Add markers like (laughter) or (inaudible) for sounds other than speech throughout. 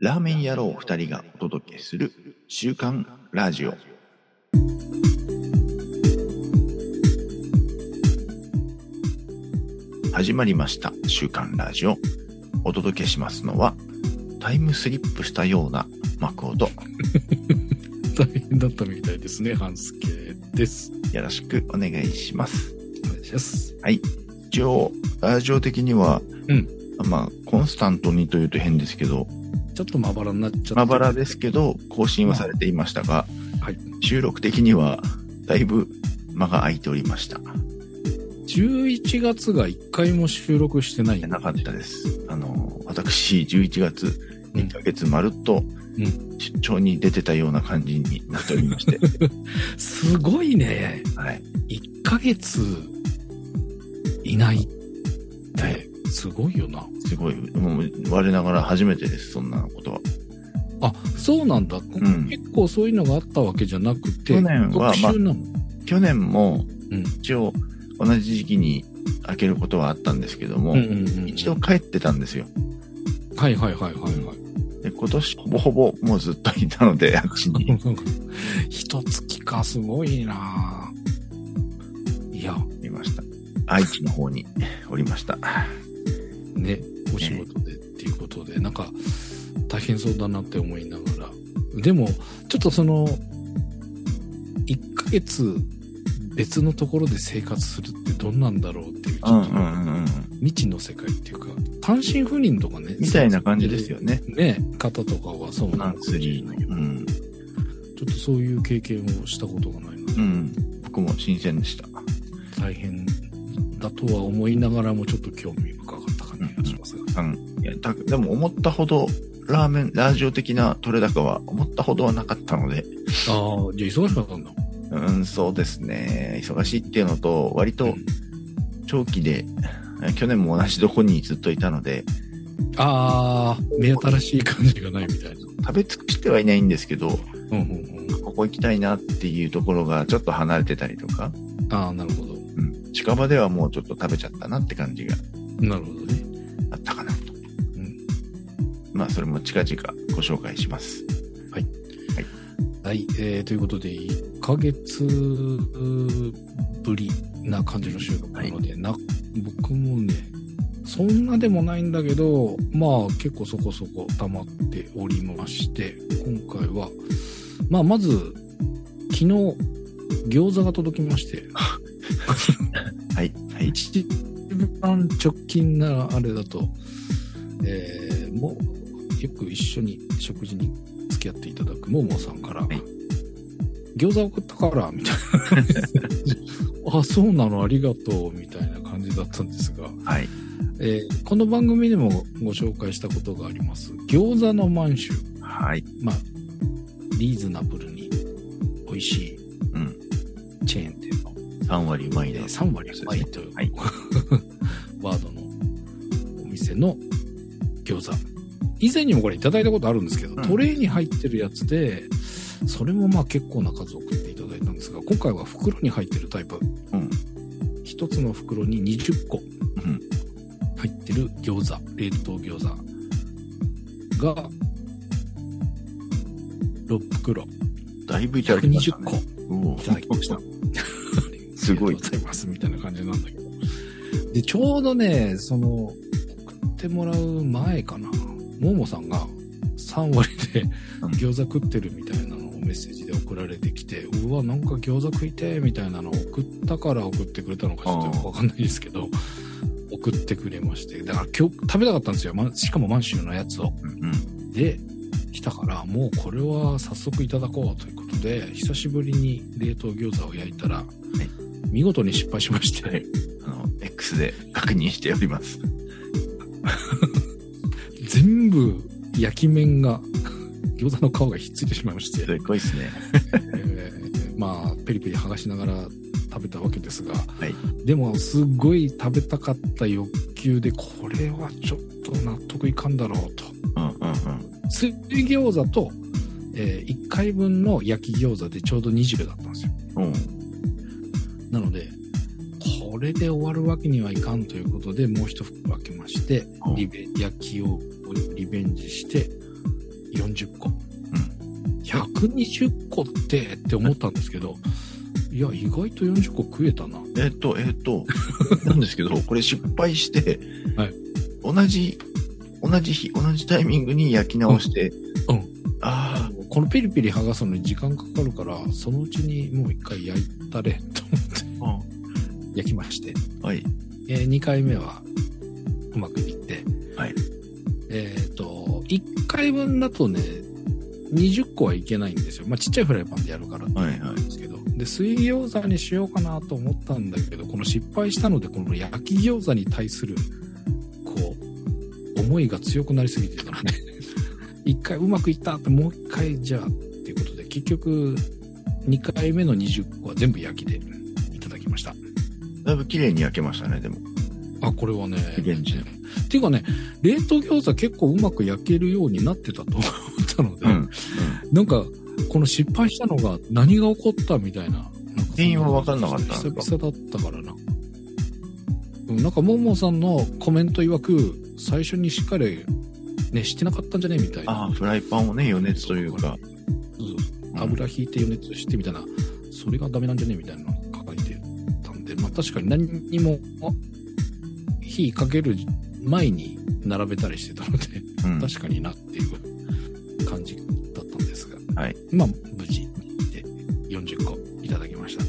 ラーメン野郎二人がお届けする週刊ラジオ。始まりました週刊ラジオ。お届けしますのはタイムスリップしたようなマクオと (laughs) 大変だったみたいですね、半助です。よろしくお願いします。お願いします。はい。一応、ラジオ的には、うんまあ、コンスタントにというと変ですけど、ちょっとまばらになっちゃって。まばらですけど、更新はされていましたが、はい。収録的にはだいぶ間が空いておりました。11月が1回も収録してない。なかったです。あの、私、11月、うん1ヶ月まるっとうん出張に出てたような感じになっておりまして、(laughs) すごいね。はい。1ヶ月いないって、すごいよな。すごい、もう、我ながら初めてです、そんなことは。あ、そうなんだ。ん結構そういうのがあったわけじゃなくて、去年は特集なの？去年も、うん一応、同じ時期に開けることはあったんですけども、うんうんうん一度帰ってたんですよ。はいはいはいはいはい。で今年、ほぼほぼもうずっといたので、あっちに。一月か、すごいないや、いました。愛知の方におりました。ね、お仕事でっていうことで、なんか、大変そうだなって思いながら。でも、ちょっとその、1ヶ月別のところで生活するってどんなんだろうっていう、ちょっと。未知の世界っていうか、単身赴任とかね。みたいな感じですよね。ね、方とかはそうなナンのかもしれスリーないけど、の。うん。ちょっとそういう経験をしたことがないので、うん。僕も新鮮でした。大変だとは思いながらもちょっと興味が。うん。いや、たでも思ったほど、ラーメン、ラジオ的な取れ高は思ったほどはなかったので、ああ、じゃあ忙しかったんだ。うん、そうですね。忙しいっていうのと、割と長期で、え去年も同じとこにずっといたので、ああ、目新しい感じがないみたいな。食べ尽くしてはいないんですけど、うんうんうん。ここ行きたいなっていうところがちょっと離れてたりとか、ああ、なるほど。うん、近場ではもうちょっと食べちゃったなって感じがなるほどね。まあ、それも近々ご紹介します。はい、えー、ということで、1ヶ月ぶりな感じの収録なので、な、僕もね、そんなでもないんだけど、まあ結構そこそこ溜まっておりまして、今回は、まあまず、昨日、餃子が届きまして、(laughs) はい。はい。一番直近なあれだと、えー、もう、よく一緒に食事に付き合っていただくももさんから、い餃子送ったから、みたいな。(laughs) あ、そうなの、ありがとう、みたいな感じだったんですが、はい。えーこの番組でもご紹介したことがあります、餃子の満州。はい。まあ、リーズナブルに美味しいうん。チェーン店の3割うまいえーな。3割うまいという、はい (laughs) ワードのお店の餃子。以前にもこれいただいたことあるんですけど、うんトレイに入ってるやつで、それもまあ結構な数送っていただいたんですが、今回は袋に入ってるタイプ。うん。一つの袋に20個うん。入ってる餃子、冷凍餃子が、6袋、だいぶいただきました、120ね。個。おおいただきました。(laughs) すごいありがとうございます、みたいな感じなんだけど。で、ちょうどね、その、送ってもらう前かな、ももさんが3割でうん餃子食ってるみたいなのをメッセージで送られてきて、うわ、なんか餃子食いて、みたいなのを送ったから送ってくれたのかちょっとよくわかんないですけど、送ってくれまして。だから今日食べたかったんですよ。ま、しかも満州のやつを。うん。で、来たから、もうこれは早速いただこうということで、久しぶりに冷凍餃子を焼いたら、見事に失敗しまして、はいあの、X で確認しております。(laughs) 全部焼き面が、(laughs) 餃子の皮がひっついてしまいまして、すごいっすね。えーまあ、ペリペリ剥がしながら食べたわけですが、いでも、すごい食べたかった欲求で、これはちょっと納得いかんだろうと。うんうんうん。水餃子と、え1回分の焼き餃子でちょうど20だったんですよ。うん。なので、これで終わるわけにはいかんということで、もう一袋開けましてうん、リベ焼きをリベンジして、40個。120個ってって思ったんですけど、いや、意外と40個食えたな。えっと、えっと、(laughs) なんですけど、これ失敗して、はい。同じ、同じ日、同じタイミングに焼き直して、うん。うん。あこのピリピリ剥がすのに時間かかるから、そのうちにもう一回焼いたれと思ってあ、焼きまして、はい、えー、2回目はうまくいって、はい。えっ、と、1回分だとね、20個はいけないんですよ。まあ、ちっちゃいフライパンでやるからってはい、はいん。ですけど。で、水餃子にしようかなと思ったんだけど、この失敗したので、この焼き餃子に対する、こう、思いが強くなりすぎてたので、(laughs) 一回うまくいったって、もう一回じゃあ、っていうことで、結局、2回目の20個は全部焼きでいただきました。だいぶ綺麗に焼けましたね、でも。あ、これはね。リベンジっていうかね、冷凍餃子結構うまく焼けるようになってたと思ったので、うん。なんか、この失敗したのが何が起こったみたいな。原因は分かんなかった久々だったからな。うんなんか、ももさんのコメント曰く、最初にしっかり、ね、してなかったんじゃねみたいな。ああ、フライパンをね、余熱というか。うん油引いて余熱してみたいな、それがダメなんじゃねみたいなまあ確かに何にも、あ火かける前に並べたりしてたので、うん。確かになっていう感じだったんですが、はい。まあ無事で40個いただきました。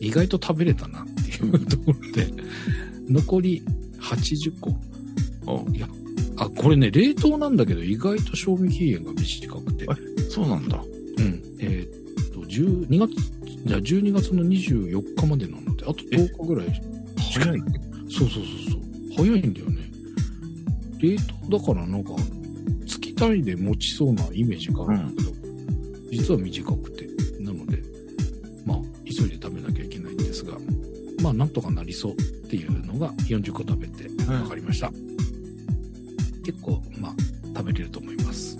意外と食べれたなっていうところで、残り80個。おいや、あ、これね、冷凍なんだけど、意外と賞味期限が短くて。あそうなんだ。うん。えーっと、12月、じゃあ12月の24日までなのと10日ぐらい。早い。そうそうそうそう。早いんだよね。冷凍だからなんか、月単位で持ちそうなイメージがあるんだけど、実は短くて。なので、まあ、急いで食べなきゃいけないんですが、まあ、なんとかなりそうっていうのが40個食べて分かりました。結構、まあ、食べれると思います。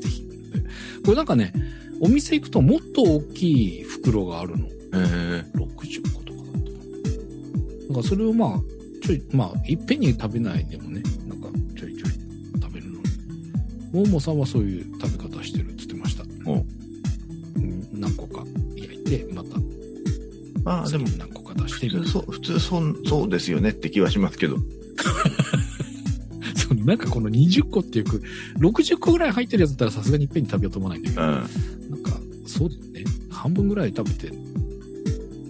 ぜひ。でこれなんかね、お店行くともっと大きい袋があるの。それをまあ、ちょい、まあ、いっぺんに食べないでもね、なんかちょいちょい食べるのに。ももさんはそういう食べ方してるって言ってました。おうん何個か焼いて、また、まあ、でも何個か出してる普通。そう、普通そう、そうですよねって気はしますけど。(laughs) そうなんかこの20個っていうく、60個ぐらい入ってるやつだったらさすがにいっぺんに食べようと思わないんだけど、うん。なんか、そうだよね。半分ぐらい食べて、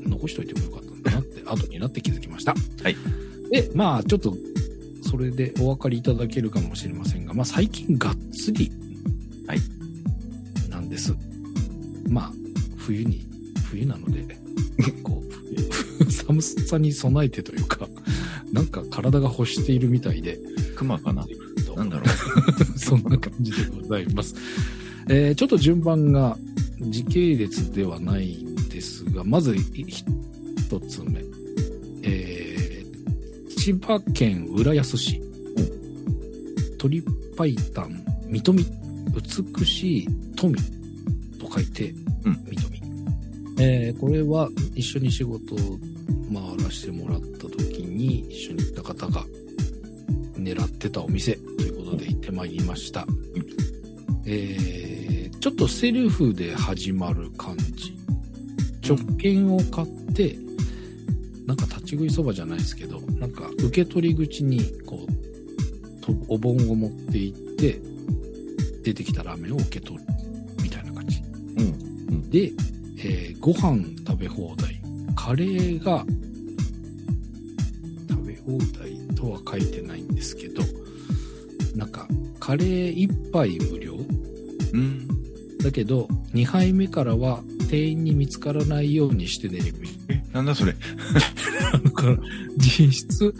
残しといてもよかった後になって気づきました。はい。で、まあ、ちょっと、それでお分かりいただけるかもしれませんが、まあ、最近がっつり、はい。なんです。まあ、冬に、冬なので、(laughs) こう、寒さに備えてというか、なんか体が欲しているみたいで、熊かな？なんだろ (laughs) そんな感じでございます。えーちょっと順番が時系列ではないんですが、まずい一つ目。えー千葉県浦安市。鳥パイタン、みとみ。美しい富と書いて、うんみとみ。えーこれは一緒に仕事を回らせてもらった時に一緒に行った方が狙ってたお店ということで行ってまいりました。えーちょっとセルフで始まる感じ。直券を買って、なんか立ち食いそばじゃないですけど、なんか受け取り口にこう、とお盆を持って行って、出てきたラーメンを受け取るみたいな感じ。う。うん。で、えーご飯食べ放題。カレーが食べ放題とは書いてないんですけど、なんかカレー1杯無料？うん。だけど、2杯目からは店員に見つからないようにしてね、え、なんだそれ？実質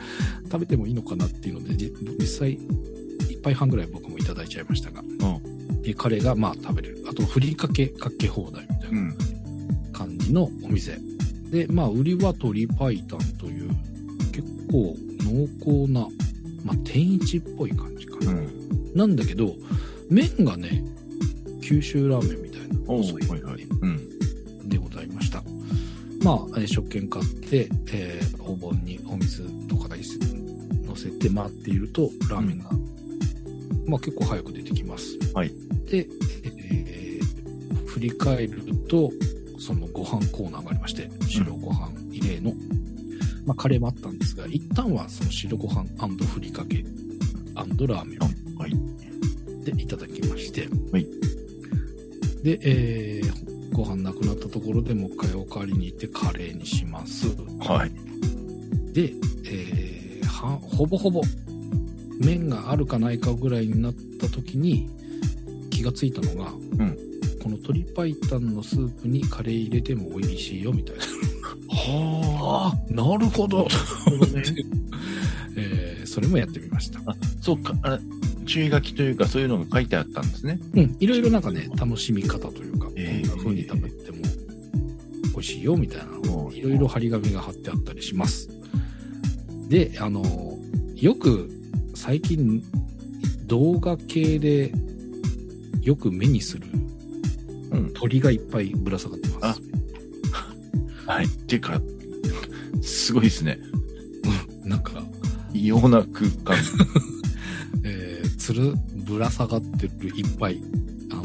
食べてもいいのかなっていうので、じ実際1杯半ぐらい僕もいただいちゃいましたが、えカレーがまあ食べれる。あと、ふりかけかけ放題みたいな。うん。感じのお店。で、まあ、売りは鶏白湯という、結構濃厚な、まあ、天一っぽい感じかな。うん。なんだけど、麺がね、九州ラーメンみたいなお細いはいはい。うん。まあ、えー食券買って、えーお盆にお水とかに乗せて待っていると、ラーメンが、まあ結構早く出てきます。はい。で、えー振り返ると、そのご飯コーナーがありまして、白ご飯入れの、まあ、カレーもあったんですが、一旦はその白ご飯ふりかけラーメンあはい。でいただきまして、はいで、えーご飯なくなったところでもう一回おかわりに行ってカレーにします。はい。で、えーはほぼほぼ麺があるかないかぐらいになった時に気がついたのが、んこの鶏白湯のスープにカレー入れても美味しいよみたいな。はああ、なるほど。ね。(laughs) えーそれもやってみました。そうか、あ注意書きというか、そういうのが書いてあったんですね。うん、いろいろなんかね、楽しみ方というよみたいなのをうんいろいろ張り紙が貼ってあったりします。で、あの、よく最近動画系でよく目にするうん。鳥がいっぱいぶら下がってます。はい。っていうか、すごいですね。なんか、異様な空間。(laughs) えー、つる、ぶら下がってるいっぱい、あの、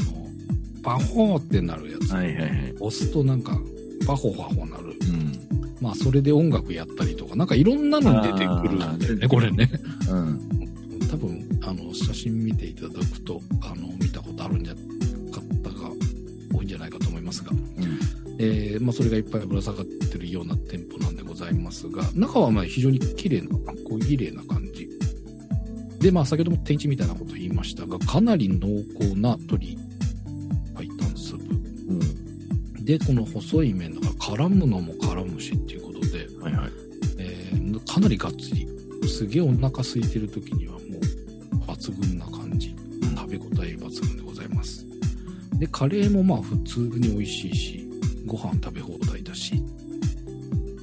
パホーってなるやつ。はいはいはい。押すとなんか、パホパホなる。うん。まあ、それで音楽やったりとか、なんかいろんなのに出てくるんだよね、これね。うん。多分、あの、写真見ていただくと、あの、見たことあるんじゃ、方が多いんじゃないかと思いますが、うん。えーまあ、それがいっぱいぶら下がってるような店舗なんでございますが、中はまあ非常に綺麗な、小綺麗な感じ。で、まあ、先ほども天一みたいなこと言いましたが、かなり濃厚な鶏で、この細い麺だから絡むのも絡むしっていうことで、はいはい。えーかなりがっつり。すげえお腹空いてる時にはもう抜群な感じ。食べ応え抜群でございます。で、カレーもまあ普通に美味しいし、ご飯食べ放題だし、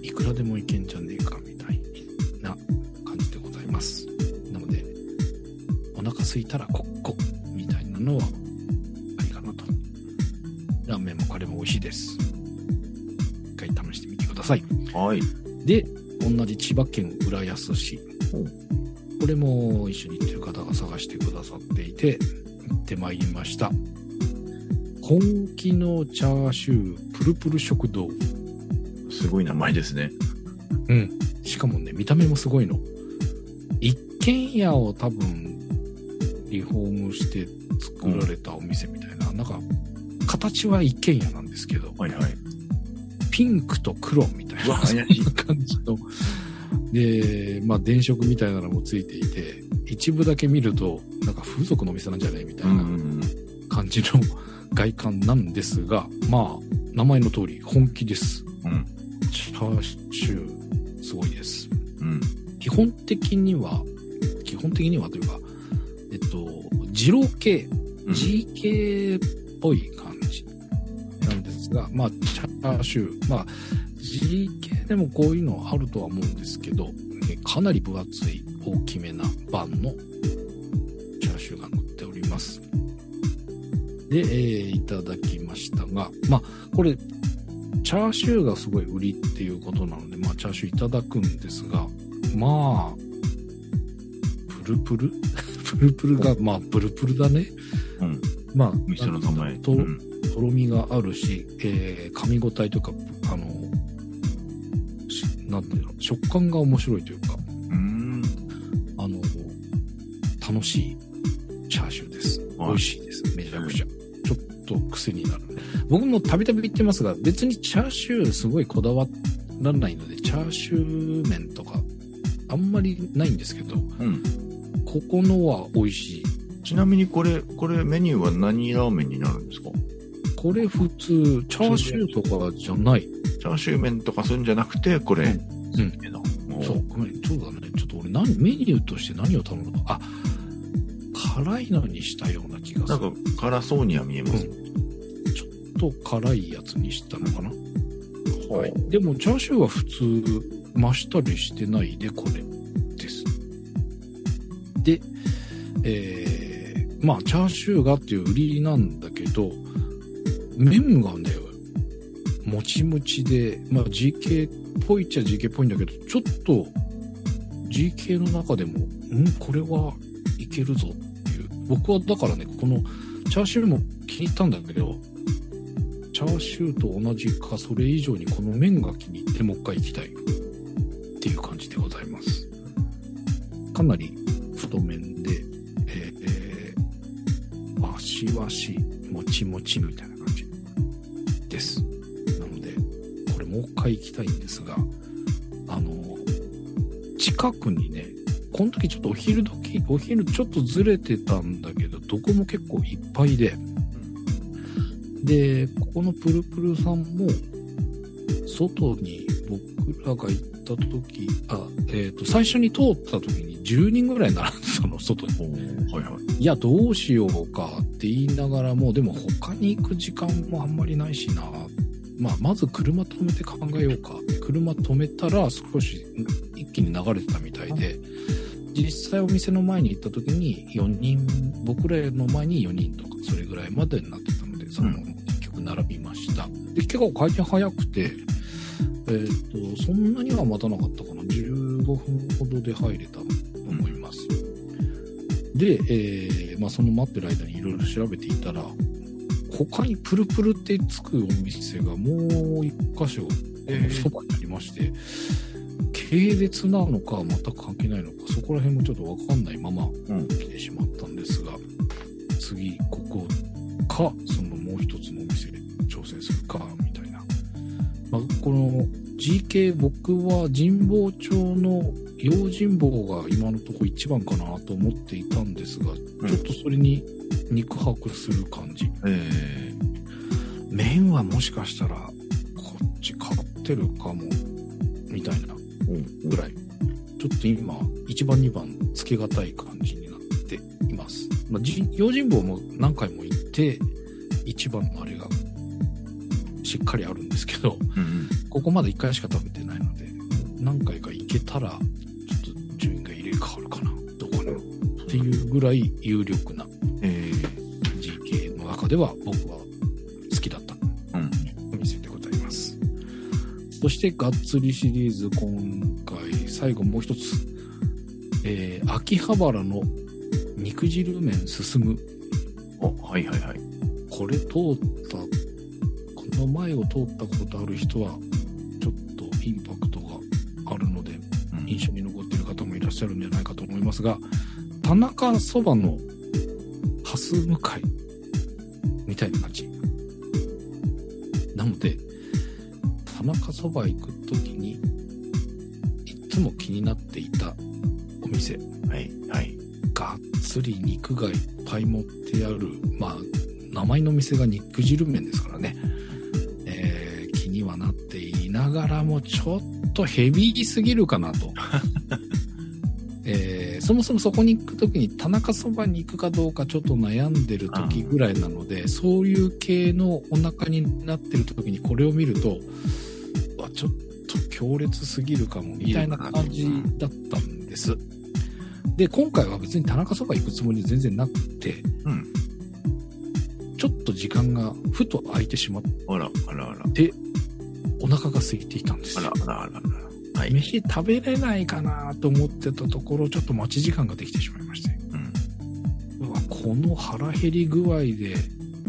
いくらでもいけんじゃねえかみたいな感じでございます。なので、お腹空いたらこはい。で、同じ千葉県浦安市。これも一緒に行ってる方が探してくださっていて、行ってまいりました。本気のチャーシュープルプル食堂。すごい名前ですね。うん。しかもね、見た目もすごいの。一軒家を多分、リフォームして作られたお店みたいな、なんか、形は一軒家なんですけど、はいはい。ピンクと黒みたいな。感じの。で、まあ、電飾みたいなのもついていて、一部だけ見ると、なんか風俗のお店なんじゃないみたういなん。感じの外観なんですが、まあ、名前の通り、本気です。うん。チャーシュー、すごいです。うん。基本的には、基本的にはというか、えっと、二郎系、うん GK っぽいですが、まあ、チャーシュー、まあ、GK でもこういうのあるとは思うんですけど、えかなり分厚い大きめなバンのチャーシューが乗っております。で、えーいただきましたが、まあ、これ、チャーシューがすごい売りっていうことなので、まあ、チャーシューいただくんですが、まあ、プルプル？(laughs) プルプルが、まあ、プルプルだね。うん。まあ、店の名前。と、うん。とろみがあるし、えー噛み応えというか、あの、しなんていうの、食感が面白いというか、うん。あの、楽しいチャーシューです。はい美味しいです。めちゃくちゃ。ちょっと癖になる。僕もたびたび言ってますが、別にチャーシューすごいこだわらないので、チャーシュー麺とか、あんまりないんですけど、うん。ここのは美味しい。ちなみにこれ、これメニューは何ラーメンになるんこれ普通、チャーシューとかじゃない？チャーシュー麺とかそういうんじゃなくて、これ。うんうんそう、ごめん、そうだね。ちょっと俺何、メニューとして何を頼むのか。あ、辛いのにしたような気がする。なんか辛そうには見えます。ちょっと辛いやつにしたのかな？ははい。でも、チャーシューは普通、増したりしてないで、これです。で、えー、まあ、チャーシューがっていう売りなんだけど、麺がね、もちもちで、まあ、GK っぽいっちゃ GK っぽいんだけど、ちょっと GK の中でも、うん、これはいけるぞっていう。僕はだからね、このチャーシューも気に入ったんだけど、チャーシューと同じか、それ以上にこの麺が気に入ってもう一回行きたい。っていう感じでございます。かなり太麺で、えーえーわしわし、もちもちみたいな回行きたいんですが、あの、近くにね、この時ちょっとお昼時、お昼ちょっとずれてたんだけど、どこも結構いっぱいで、で、ここのプルプルさんも、外に僕らが行った時、あ、えっ、と、最初に通った時に10人ぐらい並んでたの、外に。はいはい。いや、どうしようかって言いながらも、でも他に行く時間もあんまりないしな。まあ、まず車止めて考えようか。車止めたら少し一気に流れてたみたいで、実際お店の前に行った時に4人、僕らの前に4人とか、それぐらいまでになってたので、その結局並びました。で、結構回転早くて、えっ、と、そんなには待たなかったかな。15分ほどで入れたと思います。で、えーまあ、その待ってる間にいろいろ調べていたら、他にプルプルってつくお店がもう一箇所、えーそばにありまして、系列なのか全く関係ないのか、そこら辺もちょっとわかんないままうん。来てしまったんですが、次、ここか、そのもう一つのお店で挑戦するか、みたいな。まあ、この GK、僕は神保町の用心棒が今のところ一番かなと思っていたんですが、うんちょっとそれに肉薄する感じ。え麺はもしかしたら、こっち買ってるかも、みたいなー、ぐらい、ちょっと今、1番2番つけがたい感じになっています。まあ、じ用心棒も何回も行って、1番のあれがしっかりあるんですけど、うんうん。ここまで1回しか食べてないので、何回か行けたら、っていうぐらい有力なえ GK の中では僕は好きだったー、うん。お店でございます。そして、がっつりシリーズ、今回、最後もう一つ。えー、秋葉原の肉汁麺進む。お、はいはいはい。これ通った、この前を通ったことある人は、ちょっとインパクトがあるので、うん印象に残っている方もいらっしゃるんじゃないかと思いますが、田中そばの蓮向かいみたいな感じ。なので、田中そば行くときに、いっつも気になっていたお店、はいはい。がっつり肉がいっぱい持ってある、まあ、名前の店が肉汁麺ですからね、えー気にはなっていながらも、ちょっとヘビーすぎるかなと。(laughs) えーそもそもそこに行くときに田中そばに行くかどうかちょっと悩んでる時ぐらいなので、そういう系のお腹になってる時にこれを見ると、うわちょっと強烈すぎるかも、みたいな感じだったんです。で、今回は別に田中そば行くつもり全然なくて、うん。ちょっと時間がふと空いてしまって、あら、あらあら。お腹が空いていたんですよあら。あらあらあら。はい。飯食べれないかなと思ってたところ、ちょっと待ち時間ができてしまいまして。うん。うわこの腹減り具合で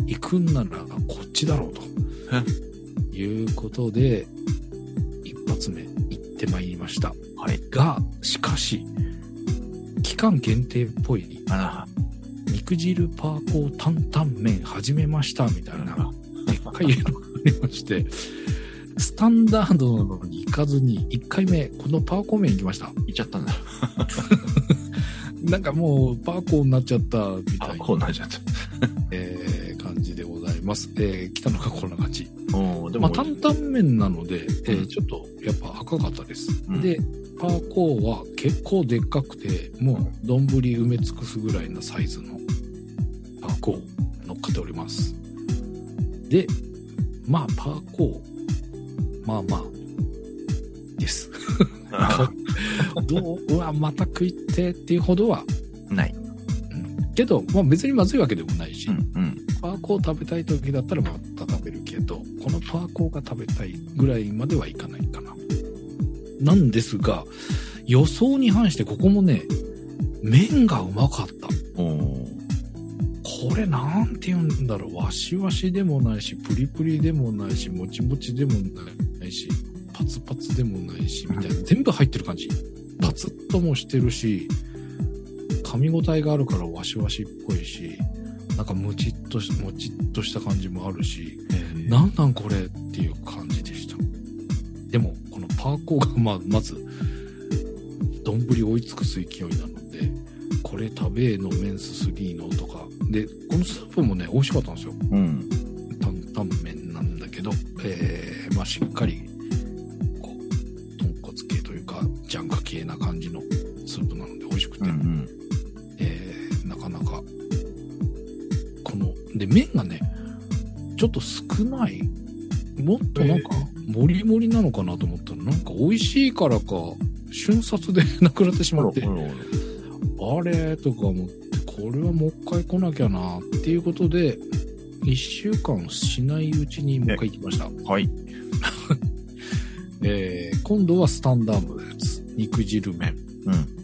行くんならこっちだろうと。いうことで、一発目行ってまいりました。はい。が、しかし、期間限定っぽい肉汁パーコー担々麺始めましたみたいな、でっかいのがありまして、スタンダードなのに行かずに、1回目、このパーコー麺行きました。行っちゃったんだ。なんかもう、パーコーになっちゃったみたあ、いな、こうなっちゃった。えー感じでございます。えー来たのがこんな感じ。おーでも、まあ、担々麺なので、えーうんちょっとやっぱ赤かったです。うんで、パーコーは結構でっかくて、もう丼埋め尽くすぐらいなサイズのパーコー乗っかっております。で、まあパーコー、まあまあ、です。(laughs) どう、うわ、また食いてっていうほどは、ない。うんけど、まあ別にまずいわけでもないし、うん、うん。パーコー食べたい時だったらまた食べるけど、このパーコーが食べたいぐらいまではいかないかな。なんですが、予想に反してここもね、麺がうまかった。これなんて言うんだろう。わしわしでもないし、プリプリでもないし、もちもちでもないし、パツパツでもないし、みたいな。全部入ってる感じ。パツッともしてるし、噛み応えがあるからわしわしっぽいし、なんかムチっとし、もちっとした感じもあるし、なんなんこれっていう感じでした。でも、このパーコーが、まあ、まず、丼追い尽くす勢いなので、これ食べーのメンス3のとか。で、このスープもね、美味しかったんですよ。うん。担々麺しっかり、こう、豚骨系というか、ジャンク系な感じのスープなので美味しくて、うんうん。えー、なかなか、この、で、麺がね、ちょっと少ない。もっとなんか、もりもりなのかなと思ったら、なんか美味しいからか、瞬殺で (laughs) なくなってしまって、あれとか思って、これはもう一回来なきゃなっていうことで、一週間しないうちにもう一回行きました。はい。えー、今度はスタンダードのやつ。肉汁麺うん。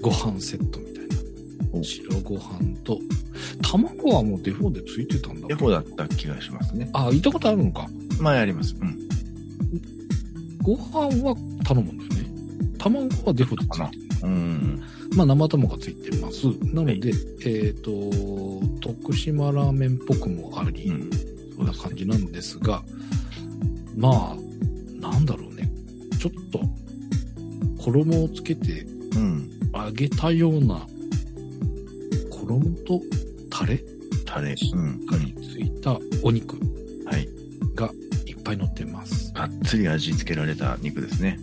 ご飯セットみたいおな。白ご飯と、卵はもうデフォでついてたんだデフォだった気がしますね。あ、行ったことあるのか。前あります。うん。ご飯は頼むんだよね。卵はデフォでついてる。うん。まあ生卵がついてます。なのはいで、えっ、と、徳島ラーメンっぽくもあり、うん。そんな感じなんですが、まあ、なんだろうね。ちょっと、衣をつけてうん。揚げたような、衣とタレ？タレ。しうん。っかりついたお肉はい。がいっぱい乗ってます。がっつり味付けられた肉ですね。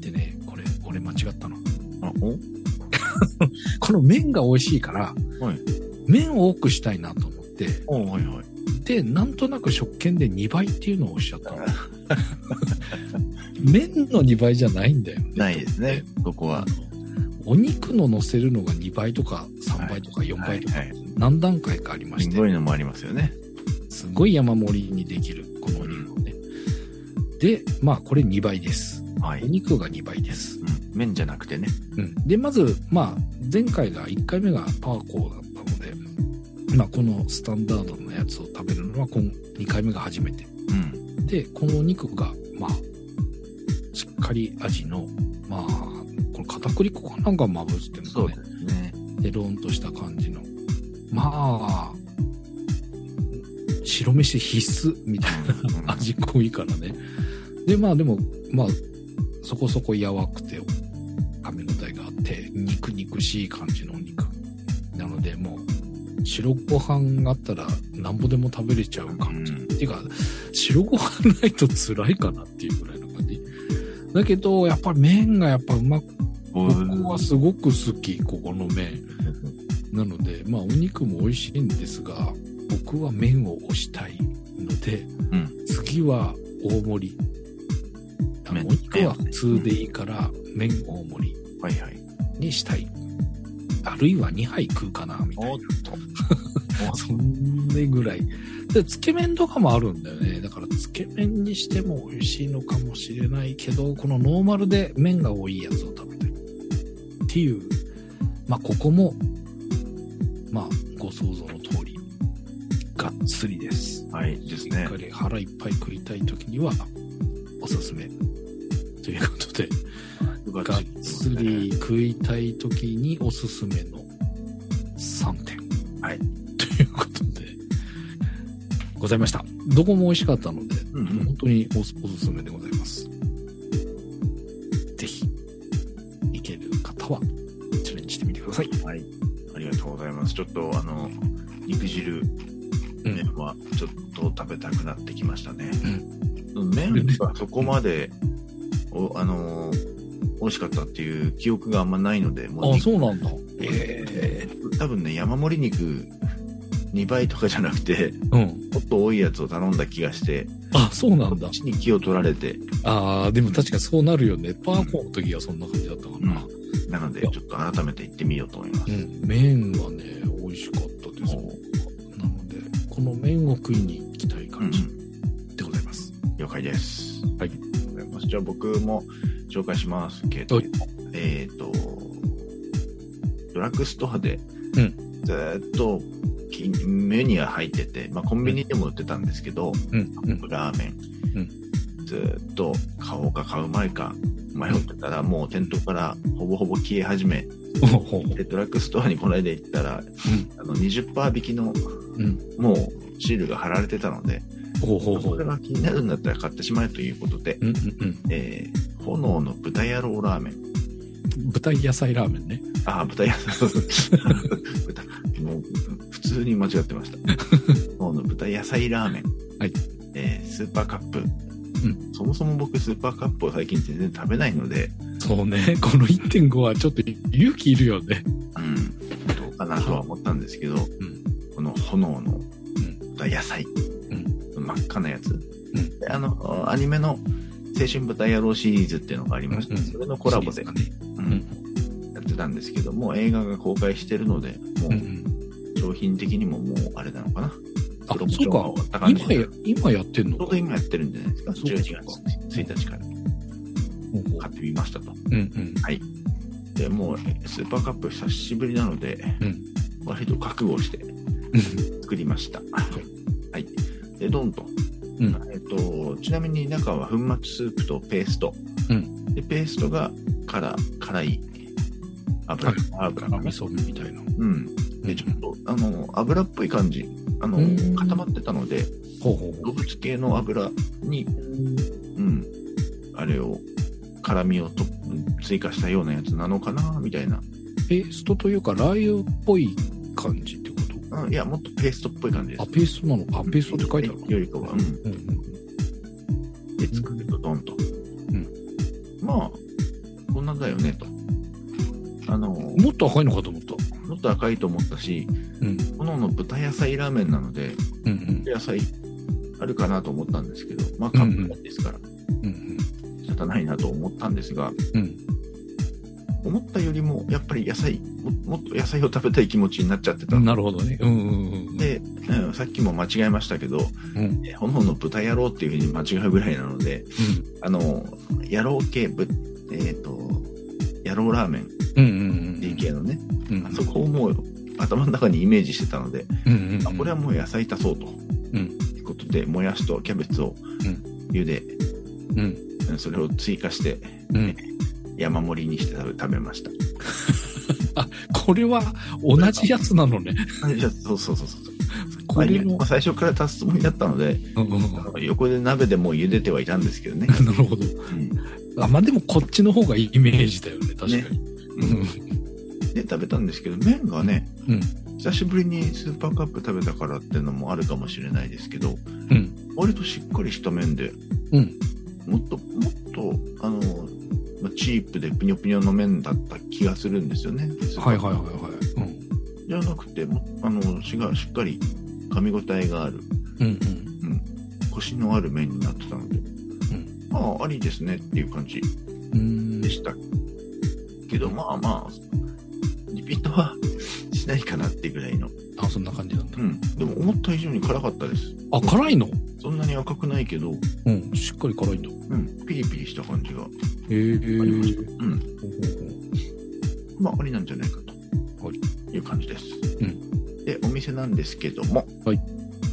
でね、これ、俺間違ったの。あ、お？(laughs) この麺が美味しいから、はい麺を多くしたいなと思って、おはいはい。で、なんとなく食券で2倍っていうのをおっしゃったの。(laughs) 麺の2倍じゃないんだよね。ないですね。ここはお肉の乗せるのが2倍とか3倍とか4倍とかはいはい何段階かありますして、ごいのもありますよね。すごい山盛りにできるこのお肉をね。で、まあこれ2倍です。はい。お肉が2倍です。うん。麺じゃなくてね。うん。で、まず、まあ前回が1回目がパーコーだったので、まあこのスタンダードのやつを食べるのは今2回目が初めて。うん。で、このお肉が、まあ、しっかり味の、まあ、この片栗粉かなんかまぶしてるのそう。ですね。で、ローンとした感じの。まあ、白飯必須みたいな味濃いからね。で、まあでも、まあ、そこそこ柔くて、噛み応えがあって、肉肉しい感じのお肉。なので、もう、白ご飯があったら、なんぼでも食べれちゃう感じ。うんっていうか、白ご飯ないと辛いかなっていうぐらい。だけど、やっぱり麺がやっぱうまく、僕はすごく好き、ここの麺。なので、まあお肉も美味しいんですが、僕は麺を推したいので、うん次は大盛り。あお肉は普通でいいから、麺大盛りはいはい。にしたい。あるいは2杯食うかな、みたいな。と。(laughs) そんなぐらい。で、つけ麺とかもあるんだよね。だから、つけ麺にしても美味しいのかもしれないけど、このノーマルで麺が多いやつを食べたい。っていう、まあ、ここも、まあ、ご想像の通り、がっつりです。はい、ですねしっか。り腹いっぱい食いたいときには、おすすめ。ということで、がっつり食いたいときにおすすめのざいました。どこも美味しかったので、うんうん本当におすおすすめでございます。ぜひ、行ける方は、チャレンジしてみてください。はい。ありがとうございます。ちょっと、あの、肉汁、うん麺はちょっと食べたくなってきましたね。う麺がそこまで、おあの美味しかったっていう記憶があんまないので、もあ、肉そうなんだ。え多分ね、山盛り肉2倍とかじゃなくて、えうん。と多いやつを頼んだ気がして、あ、そうなんだこっ。ちに気を取られて、ああ、でも確かにそうなるよね。パーコーの時はそんな感じだったかな。なので、ちょっと改めて行ってみようと思います。うん。麺はね、美味しかったです。なので、この麺を食いに行きたい感じでございます。了解です。はい。じゃあ僕も紹介しますけど、はいえっ、と、ドラッグストアで、うんずーっときメニューは入ってて、まあ、コンビニでも売ってたんですけど、うん。うん。ラーメン、うんずーっと買おうか買うまいか迷ってたら、もう店頭からほぼほぼ消え始め、でドラッグストアにこの間行ったら、あの20%引きのうん。もうシールが貼られてたので、ほう。これが気になるんだったら買ってしまえということで。えー炎の豚野郎ラーメン。豚野菜ラーメンね。あ、豚野菜。(laughs) 豚、もう、普通に間違ってました。(laughs) 炎の豚野菜ラーメン。はい。えースーパーカップ。んそもそも僕スーパーカップを最近全然食べないので、そうね。この1.5はちょっと勇気いるよね。うん、どうかなとは思ったんですけど、んこの炎の豚野菜、真っ赤なやつ、であの、アニメの青春豚野郎シリーズっていうのがありまして、うんうんそれのコラボで、ねうんやってたんですけども、映画が公開してるので、もうんう。うん商品的にももうあれなのかな？あそうか。今や、今やってんのちょうど今やってるんじゃないですか？そうか12月そうか1日から買ってみましたと。うんうん。で、もうスーパーカップ久しぶりなので、うん割と覚悟してうん作りました。はい。で、ドンと。うんえっと、ちなみに中は粉末スープとペースト。うんで、ペーストが辛、辛い油、はい油味噌みたいな。うん。で、ちょっと、あの、油っぽい感じ。あのうん、固まってたので、動物系の油に、うん、あれを、辛みをと追加したようなやつなのかな、みたいな。う。ペーストというか、ラー油っぽい感じってこと？うんいや、もっとペーストっぽい感じですあ、。ペーストなの？あ、ペーストって書いてあるのよりかは、うん。うんうん。で、作るとドンと。んまあ、こんなんだよね、と。あの、ももっと赤いのかと思った。っと赤いと思ったし、うん。炎の豚野菜ラーメンなので、うんうん。野菜あるかなと思ったんですけど、まあ、カップですから、うん仕方ないなと思ったんですが、うん。うん。思ったよりも、やっぱり野菜も、もっと野菜を食べたい気持ちになっちゃってた。なるほどね。うんうんうん。で、うんさっきも間違えましたけど、うん。え炎の豚野郎っていうふうに間違うぐらいなので、あの、野郎系ぶ、えっ、と、野郎ラーメン、うんうんうん。DK のね、うん。あそこをもう頭の中にイメージしてたので、うんうんこれはもう野菜足そうと。うん。いうことで、もやしとキャベツをうん茹で、うん。うんそれを追加して、うん。山盛りにして食べ食べました。(laughs) これは同じやつなのね。あじゃあそうそうそうそう。これのまあ、最初から足すつもりだったので、うんうん横で鍋でもう茹でてはいたんですけどね。(laughs) なるほど。うんあ、まあでもこっちの方がイメージだよね、確かに。うんで、食べたんですけど、麺がね、うん久しぶりにスーパーカップ食べたからっていうのもあるかもしれないですけど、うん。割としっかりした麺で、うん。もっと、もっと、あの、まあチープでぷにょぷにょの麺だった気がするんですよね。はいはいはいはい。うん。じゃなくて、もあの、しがしっかり噛み応えがある、うんうん。うん、コシのある麺になってたので、まあ、ありですねっていう感じうん。でした。けど、まあまあ、リピートはしないかなっていうぐらいの。あ、そんな感じなんだう。ん。でも思った以上に辛かったです。あ、辛いの？そんなに赤くないけど、うん。しっかり辛いんだ。うん、ピリピリした感じが。へえ。ありましたうまあ、ありなんじゃないかと。はいいう感じです。うで、お店なんですけども、はい。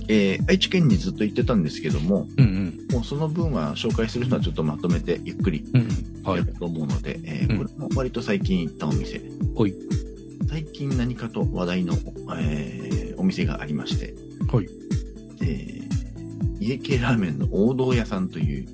えー愛知県にずっと行ってたんですけども、ううんもうその分は紹介するのはちょっとまとめてゆっくりやる。と思うので、えーうんこれも割と最近行ったお店。はい。最近何かと話題の、えーお店がありまして、はい。えー家系ラーメンの王道屋さんという、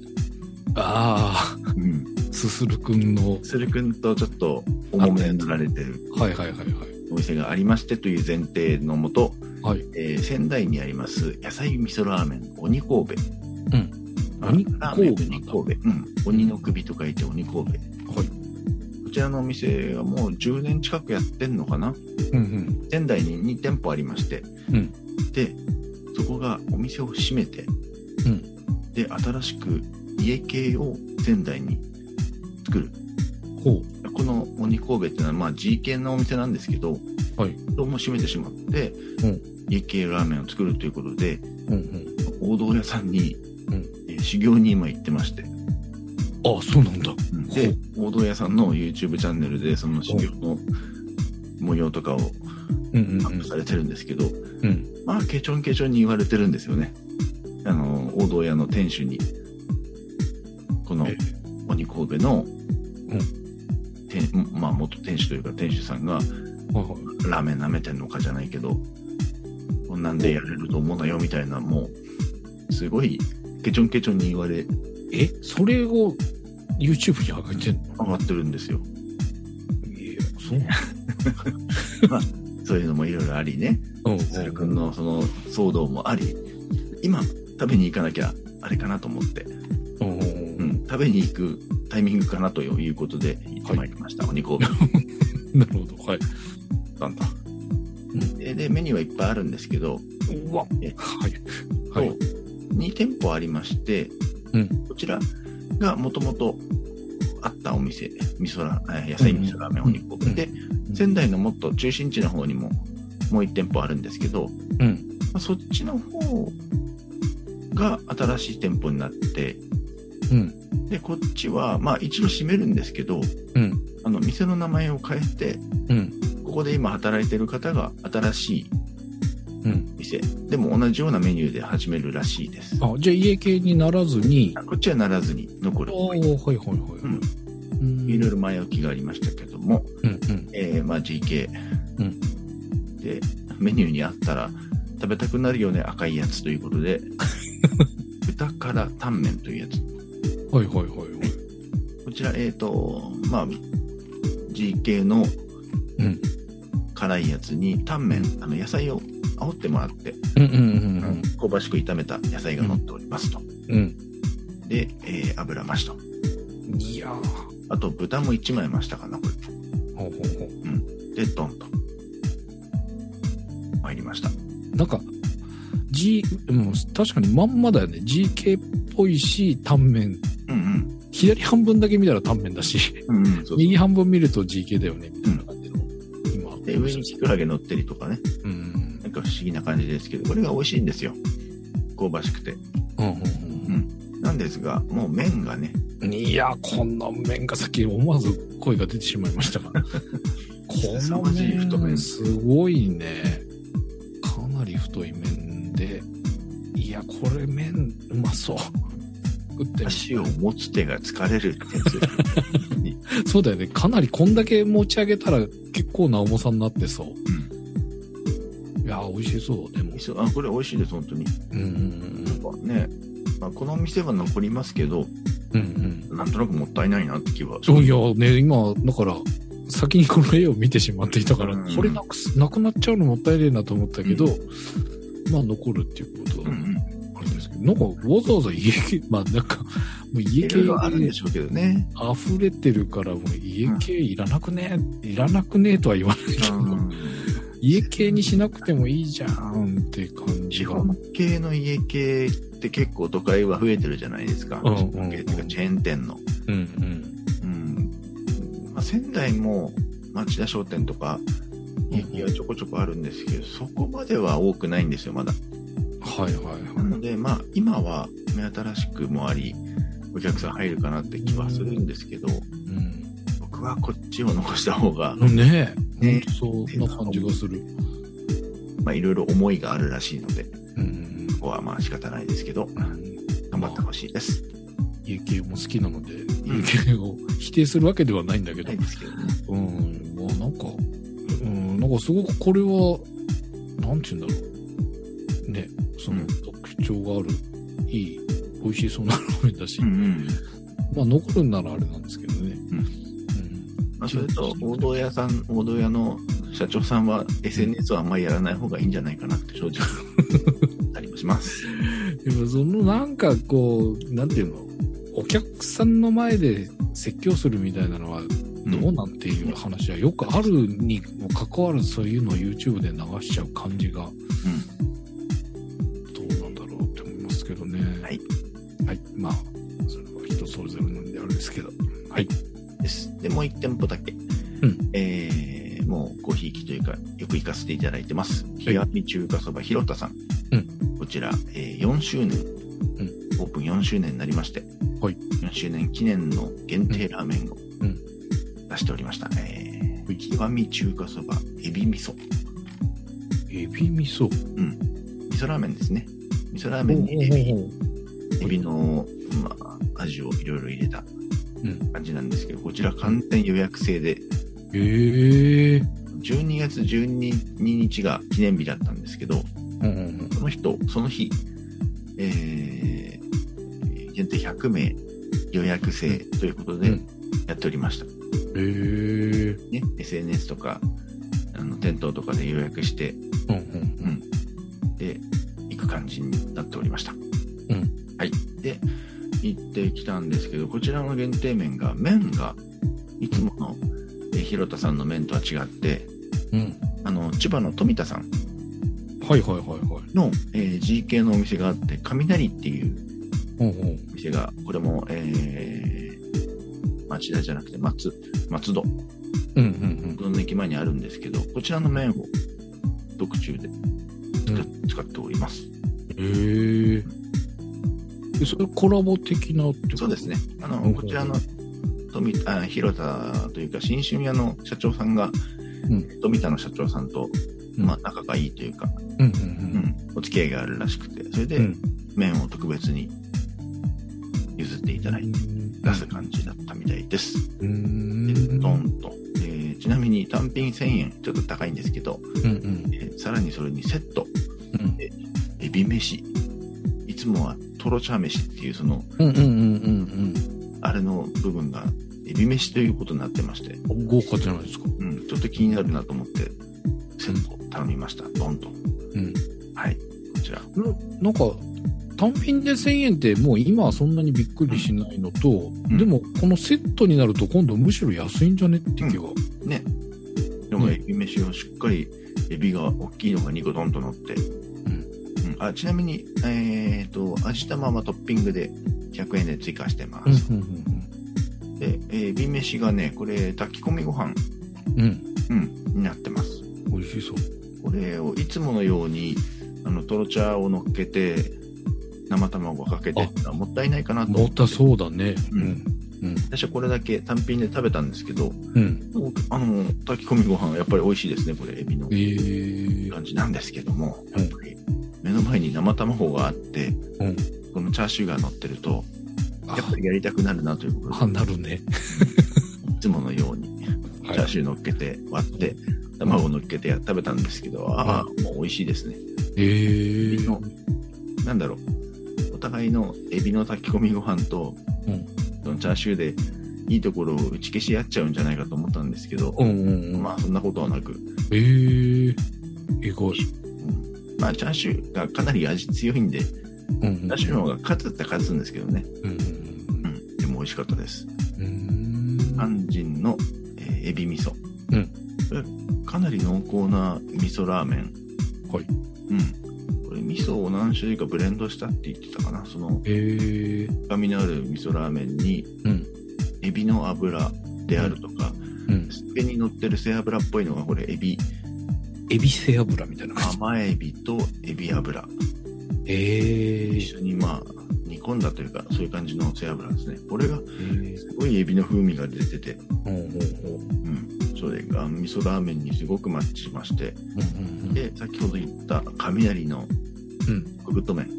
あうん、あ、すするくんの。するくんとちょっと重めになられてるはいはいはいはい。お店がありましてという前提のもと、はい。えー仙台にあります野菜味噌ラーメン鬼神戸。うん。あ鬼神戸なんだ鬼神戸。うん。鬼の首と書いて鬼神戸。ちらのお店はもう10年近くやってんのかな？うんうん。仙台に2店舗ありまして、うんで、そこがお店を閉めて、うん。で、新しく家系を仙台に作る。ほこの鬼神戸っていうのは、まあ G 系のお店なんですけど、はい。どうも閉めてしまって、うん家系ラーメンを作るということで、う。うんうん。王道屋さんに、うんえー修行に今行ってまして、あ、そうなんだ。でほ、王道屋さんの YouTube チャンネルでその修行の模様とかをうんうんアップされてるんですけど、うん。まあ、ケチョンケチョンに言われてるんですよね。あの、王道屋の店主に、このえ鬼神戸の、店まあ、元店主というか店主さんが。ラーメン舐めてんのかじゃないけど、こんなんでやれると思うなよみたいな、もう、すごい、ケチョンケチョンに言われ、え、それを YouTube に上げて上がってるんですよ。いや、そう (laughs) そういうのもいろいろありね、うん鶴くんのその騒動もあり、今、食べに行かなきゃあれかなと思って、うんうんううんん、食べに行くタイミングかなということで行ってまいりました、鬼神戸なるほど。はい。さんと。でで、メニューはいっぱいあるんですけど、うわ。えはい。はい。2店舗ありまして、うんこちらがもともとあったお店、味噌ラえー野菜味噌ラーメン鬼神戸で、ん仙台のもっと中心地の方にももう1店舗あるんですけど、うん。まあそっちの方が新しい店舗になって、うん。で、こっちは、まあ一度閉めるんですけど、うん。あの、店の名前を変えて、うん。ここで今働いてる方が新しいうん。店、でも同じようなメニューで始めるらしいです。あ、じゃあ家系にならずに、こっちはならずに残る。おーはいはいはいはい。うんいろいろ前置きがありましたけども、うんうん。えーまあ GK、うんで、メニューにあったら食べたくなるよね、赤いやつということで、(laughs) 豚からタンメンというやつ。はいはいはいはい。こちら、えっ、と、まあ、GK のうん辛いやつにタンメン、あの野菜を煽ってもらって、うんうんうん香ばしく炒めた野菜が乗っておりますと。うん。うん。で、えー油増しと。いやー。あと、豚も1枚増したかな、これ。ほうほうほう。で、ドンと。参りました。なんか、G、もう確かにまんまだよね。GK っぽいし、タンメン。うん左半分だけ見たらタンメンだし、うん。うんうん、そうそう右半分見ると GK だよね、みたいな感じの。今。で、上にキクラゲ乗ってりとかね。うん。不思議な感じですけど、これが美味しいんですよ。香ばしくて。うんうんなんですが、もう麺がね、うん。いや、こんな麺がさっき思わず声が出てしまいましたが。この麺麺、すごいね。かなり太い麺で。いや、これ麺、うまそう。食ってみ足を持つ手が疲れるってやつ。(laughs) そうだよね。かなりこんだけ持ち上げたら結構な重さになってそう。いやー、美味しそう、でも。そうあこれ美味しいです、本当に。うんうんなんかね、まあ、この店は残りますけど、うん。うんなんとなくもったいないなって気は。うん。いや、ね、今、だから、先にこの絵を見てしまっていたから、うんこれなくす、なくなっちゃうのもったいねえなと思ったけど、まあ残るっていうことは。あれですけど、なんかわざわざ家系、(laughs) まあなんか、もう家系いろいろあるんでしょうけどね。溢れてるから、もう家系いらなくねえ、いらなくねえとは言わないけど、うん家系にしなくてもいいじゃんって感じが。系の家系って結構都会は増えてるじゃないですか。うんうんうん系っていうかチェーン店の。うんうん。うん。まあ、仙台も町田商店とか、いやちょこちょこあるんですけど、そこまでは多くないんですよ、まだ。はいはいはなので、まあ、今は目新しくもあり、お客さん入るかなって気はするんですけど、い。僕はこっちを残した方が、うん。ねえ。ねほんとそんな感じがする。まあ、いろいろ思いがあるらしいので、うんここはまあ仕方ないですけど、うん。頑張ってほしいです。家系も好きなので、家系を否定するわけではないんだけどない、ですけどね。うん、まあなんか、うん、なんかすごくこれは、なんて言うんだろう。ね、そのうん特徴がある、いい、美味しそうなラーメンだし、うんうん。まあ残るんならあれなんですけどね。まあ、それと、王道屋さん、王道屋の社長さんは SNS はあんまりやらない方がいいんじゃないかなって正直ありもします。でもそのなんかこう、なんていうの、お客さんの前で説教するみたいなのはどうなんていう話はよくあるにもかかわらずそういうのを YouTube で流しちゃう感じがどうなんだろうって思いますけどね。はい。はい。まあ、それは人それぞれなんであれですけど。はい。でもう一店舗だけ。うんえー、もう、ごひいきというか、よく行かせていただいてます。い冷やみ中華そばひろたさん。うこちら、えー4周年、オープン4周年になりまして、はい4周年記念の限定ラーメンをうん出しておりました。えー、極み中華そばエビ味噌。エビ味噌。うん。味噌ラーメンですね。味噌ラーメンにエビエビの、まあ、味をいろいろ入れたうん感じなんですけど、こちら完全予約制で、へえ。12月12日が記念日だったんですけど、うんうんその人、その日、えー、限定100名予約制ということでうんやっておりました。うん。へえ。ね、SNS とか、あの、店頭とかで予約して、うんうんで、行く感じになっておりました。行ってきたんですけど、こちらの限定麺が、麺が、いつもの、えー広田さんの麺とは違って、うん。うん。あの、千葉の富田さんはいはいはいはい。の、えー GK のお店があって、雷っていううんうん。店が、これも、えー、町田じゃなくて松、松戸うんうんの駅前にあるんですけど、こちらの麺を特注で使,、っております。うん。へえ。でそれコラボ的なってそうですね。あの、うんこちらの富あ広田というか、新春屋の社長さんが、うん富田の社長さんと、うんまあ、仲がいいというか、うんううんん、お付き合いがあるらしくて、それで、うん。麺を特別に譲っていただいて出す感じだったみたいです。うん。でドンと。えーちなみに単品1000円、ちょっと高いんですけど、うんうん。えーさらにそれにセット、うんエビ飯、いつもはトロチャー飯っていうその、うんうんうんうんあれの部分がエビ飯ということになってまして、うん。豪華じゃないですか。うん、ちょっと気になるなと思って、セット頼みました。ドンと。うん。はい、こちら。ななんか、単品で1000円ってもう今はそんなにびっくりしないのと、んでもこのセットになると今度むしろ安いんじゃねって気が。ね。でもうんエビ飯をしっかり、エビが大きいのが2個ドンと乗って、うんあちなみに、えっ、と、味玉はトッピングで100円で追加してます。うんうんで、えー飯がね、これ炊き込みご飯、うん。うん。うん、になってます。美味しそう。これをいつものように、あの、トロチャーを乗っけて、生卵をかけてってのはもったいないかなと思ってまたそうだね。うんうん。うん。私はこれだけ単品で食べたんですけど、うん。あの、炊き込みご飯やっぱり美味しいですね、これ、エビのえー。感じなんですけども、うんやっぱり目の前に生卵があって、うん。このチャーシューが乗ってると、あやっぱりやりたくなるなということあ、で、なるね。いつものように、チはいャーシュー乗っけて割って、卵乗っけて食べたんですけど、ああ、もう美味しいですね。えー。エビの、なんだろう、お互いのエビの炊き込みご飯と、うんそのチャーシューでいいところを打ち消し合っちゃうんじゃないかと思ったんですけど、うんうんうん。まあそんなことはなく、えー。意外。うんまあチャーシューがかなり味強いんで、チうんうん。ャーシューの方が勝つって勝つんですけどね、うんうんうん、でも美味しかったです。うん。うん。肝心の、えーエビ味噌。うんこれかなり濃厚な味噌ラーメン。はい。うん。これ味噌を何種類かブレンドしたって言ってたかな。そのえー。深みのある味噌ラーメンに、うん。エビの油であるとか、うん。上に乗ってる背脂っぽいのがこれエビ、エビ背脂みたいな感じ。甘エビとエビ油。えー。一緒にまあ煮込んだというか、そういう感じの背脂ですね。これがえー。すごいエビの風味が出てて、ほうほうほう。うん。それが味噌ラーメンにすごくマッチしまして、うんうんうん。で、先ほど言った雷のうん。グッド麺。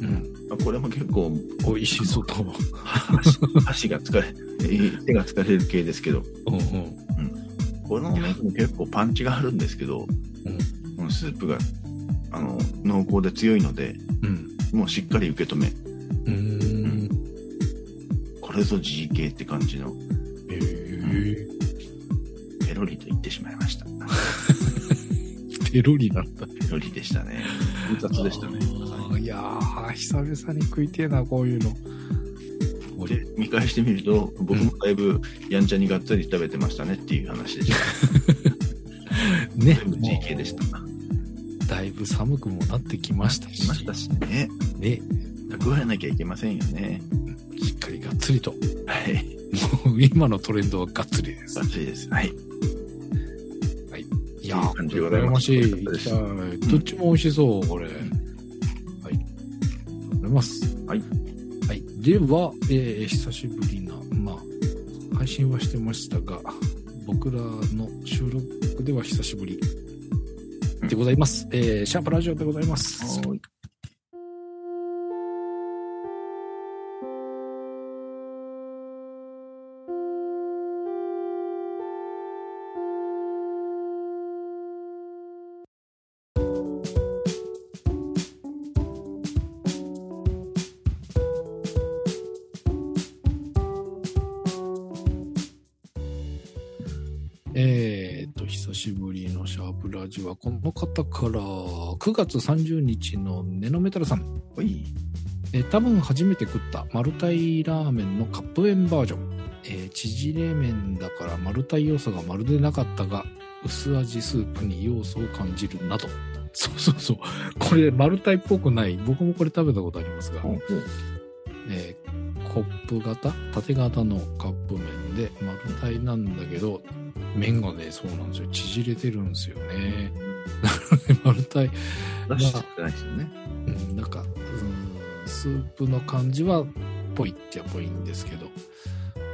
うん。まあこれも結構美味しそうだわ。箸箸が疲れ、えー手が疲れる系ですけど、うんうん。この麺も結構パンチがあるんですけど、このスープがあの濃厚で強いので、うん。もうしっかり受け止め、うーん。これぞ GK って感じの、えー。ペロリと言ってしまいました。(laughs) ペロリなんだ。ペロリでしたね。複雑でしたね。いやー、久々に食いてえな、こういうの。で、見返してみると、僕もだいぶやんちゃにがっつり食べてましたねっていう話でした。(laughs) ね。全部 GK でした。だいぶ寒くもなってきましたし。したしね。ね。蓄えなきゃいけませんよね。しっかりがっつりと。はい。もう今のトレンドはがっつりですバ。ッチリです。はい。いやいい感じでごー、ざいます羨ましいどっちも美味しそう、これ。はい。ありがとうございます。はい。はい。では、えー久しぶりな、まあ、配信はしてましたが、僕らの収録では久しぶりでございます。えー、シャープラジオでございます。はい。はこの方から、9月30日のネノメタルさん。はい。えー多分初めて食ったマルタイラーメンのカップ麺バージョン。えー縮れ麺だからマルタイ要素がまるでなかったが、薄味スープに要素を感じるなど。そうそうそう。これ、マルタイっぽくない。僕もこれ食べたことありますが、ほうほうえーコップ型？縦型のカップ麺で丸太なんだけど麺がねそうなんですよ縮れてるんですよね (laughs) 丸太、出してないですよね。うん、なんかうんスープの感じはぽいっちゃぽいんですけど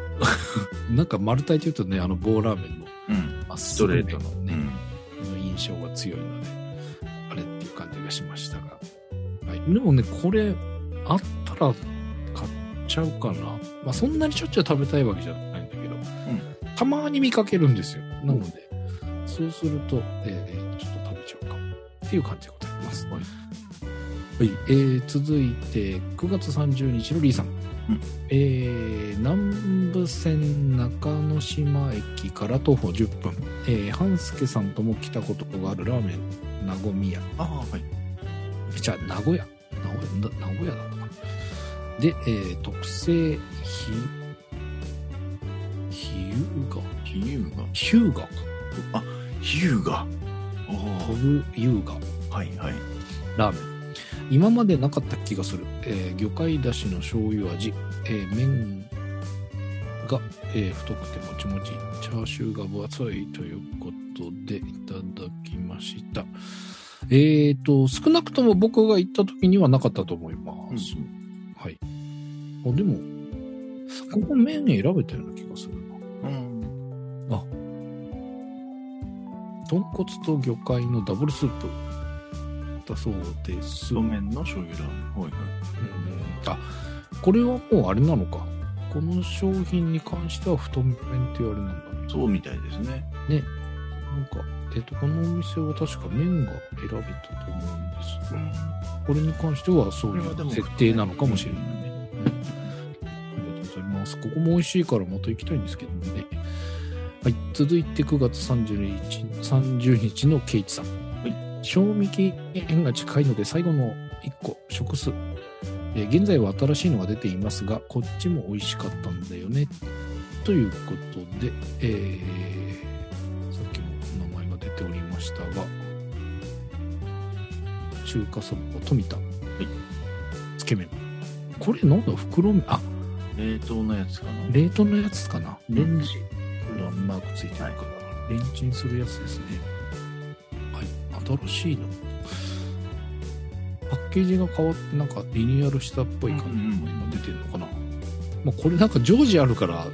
(laughs) なんか丸太って言うとねあの棒ラーメンのうん。まっストレートの。ね、うん。の印象が強いので、あれっていう感じがしましたが。はい、でもね、これ、あったら買っちゃうかな。まあ、そんなにしょっちゅう食べたいわけじゃたまに見かけるんですよ。なので、そうすると、えーちょっと食べちゃうかも。っていう感じでございます。はいはい、えー続いて、9月30日のリーさん。うんえー南武線中之島駅から徒歩10分、えー、半助さんとも来たことがあるラーメン、なごみ屋。ああ、はい。じゃあ、名古屋。名古屋、な名古屋だったかな。で、えー特製ひ、ひゆが、比喩が。ひゅうが、あ、比喩が。とるゆうが、はいはい。ラーメン。今までなかった気がする。えー魚介だしの醤油味。えー麺が、えー太くてもちもち。チャーシューが分厚いということでいただきました。えっ、と、少なくとも僕が行った時にはなかったと思います。はい。あ、でも、ここ麺選べたような気がする豚骨と魚介のダブルスープだそうです。太麺の醤油ラーメン。はいはい。うんあ、これはもうあれなのか。この商品に関しては太麺っていうあれなんだね。そうみたいですね。なんか、えっ、と、このお店は確か麺が選べたと思うんですが、これに関してはそういう設定なのかもしれないね。うんありがとうございます。ここも美味しいからまた行きたいんですけどね。はい。続いて9月30日 ,30 日のケイチさん。はい。賞味期限が近いので最後の1個、食数。えー現在は新しいのが出ていますが、こっちも美味しかったんだよね。ということで、えー、さっきも名前が出ておりましたが、中華そば富田。つけ麺。これなんだ袋麺？あ、冷凍のやつかな。冷凍のやつかな。うんレンジのマークついてるから、レンチンするやつですね。はい、新しいの。パッケージが変わって、なんかリニューアルしたっぽい感じが今出てるのかな。まあ、これなんか常時あるから、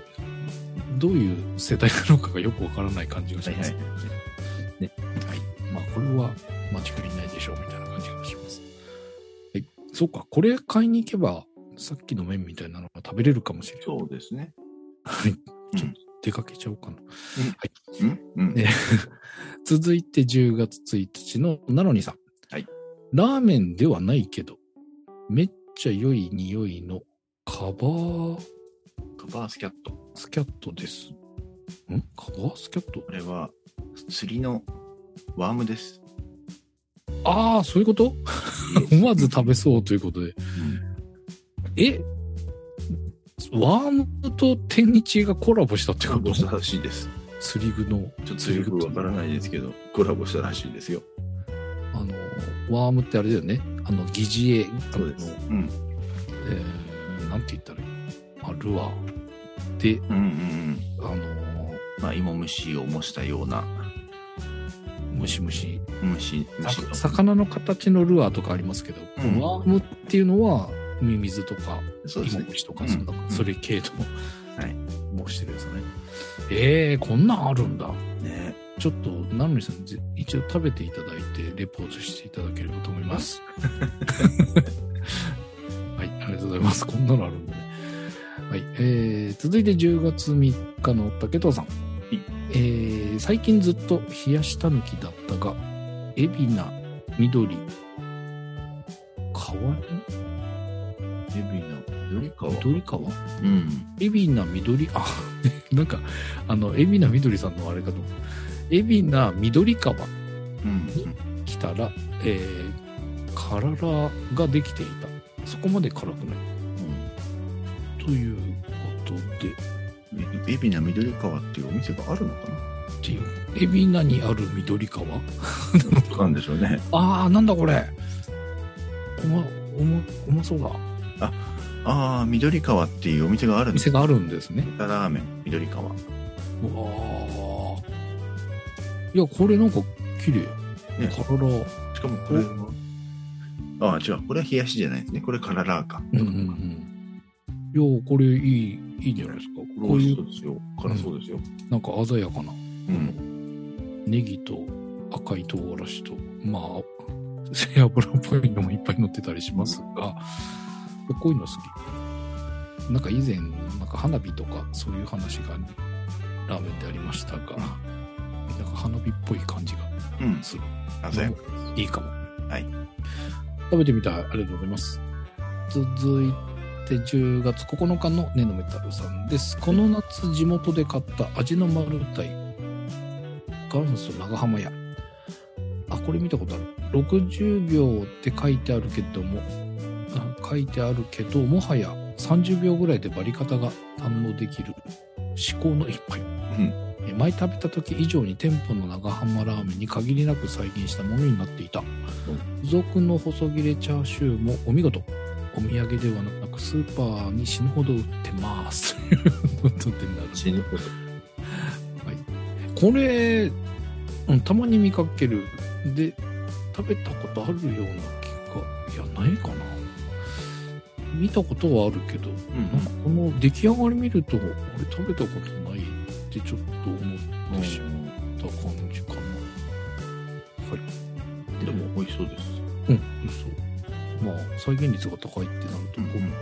どういう世代なのかがよくわからない感じがします。はいはい。はい。まあ、これは間違いないでしょう、みたいな感じがします。はい。そうか、これ買いに行けば、さっきの麺みたいなのが食べれるかもしれない。そうですね。はい。うんちょっと出かけちゃおうかな。うんうん。ね (laughs) 続いて10月1日のナノニさん。はい。ラーメンではないけど、めっちゃ良い匂いのカバーカバースキャット。スキャットです。ん？カバースキャット？これは釣りのワームです。ああ、そういうこと？(laughs) 思わず食べそうということで。え？ワームと天日がコラボしたってこコラボしたとらしいです。釣り具の。ちょっとよくわからないですけど、コラボしたらしいですよ。あの、ワームってあれだよね。あの、疑似絵。そうです。うん。えー、なんて言ったらいい？あ、ルアー。で、うんうんうん。あのまあ、芋虫を模したようなー、ムシムシ。虫、虫さ魚の形のルアーとかありますけど、うんワームっていうのは、ミミズとか、そうですねイモ。ムシとか、うんそれ系の、はい模してるやつね。えー、こんなんあるんだ。ねちょっと、ナノリさん、一応食べていただいて、レポートしていただければと思います。(laughs) はい、ありがとうございます。こんなのあるんでね。はい、えー、続いて10月3日の竹藤さん。えー、最近ずっと冷やしたぬきだったが、海老名、緑、川に海老名、緑川緑川？うん。海老名、緑、あ、(laughs) なんか、あの、海老名緑さんのあれかと。海老名、緑川に来たら、うん、えー、体ができていた。そこまで辛くない。うん、ということで。海老名緑川っていうお店があるのかな？っていう。海老名にある緑川？なんでしょうね。(laughs) ああ、なんだこれ。おま、おま、うまそうだ。あ、ああ、緑川っていうお店があるんです、店があるんですね。ラーメン、緑川。うわいや、これなんか綺麗。ね、体。しかもこれは、ああ、違う。これは冷やしじゃないですね。これカララーか。うんうんうん。いや、これいい、いいんじゃないですか。こういう。そうですよ。辛そうですよ、うん。なんか鮮やかな。うん。ネギと赤い唐辛子と、まあ、背脂っぽいのもいっぱい乗ってたりしますが、こういうの好き。なんか以前、なんか花火とかそういう話がラーメンでありましたが、なんか花火っぽい感じがする。うん、いいかも。はい。食べてみたい。ありがとうございます。続いて10月9日のネノメタルさんです。この夏地元で買った味の丸太元祖長浜屋。あ、これ見たことある。60秒って書いてあるけども、書いてあるけど、もはや30秒ぐらいでバリ方が堪能できる至高の一杯。うん前食べた時以上に店舗の長浜ラーメンに限りなく再現したものになっていた。付属の細切れチャーシューもお見事。お土産ではなくスーパーに死ぬほど売ってます。ということでなる。死ぬほど。はい。これ、うん、たまに見かける。で、食べたことあるような気が、いや、ないかな。見たことはあるけど、うん、なんかこの出来上がり見ると、俺食べたことないってちょっと思ってしまった感じかな。はい。でも美味しそうです。うん、美味しそう。まあ、再現率が高いってなると、うん、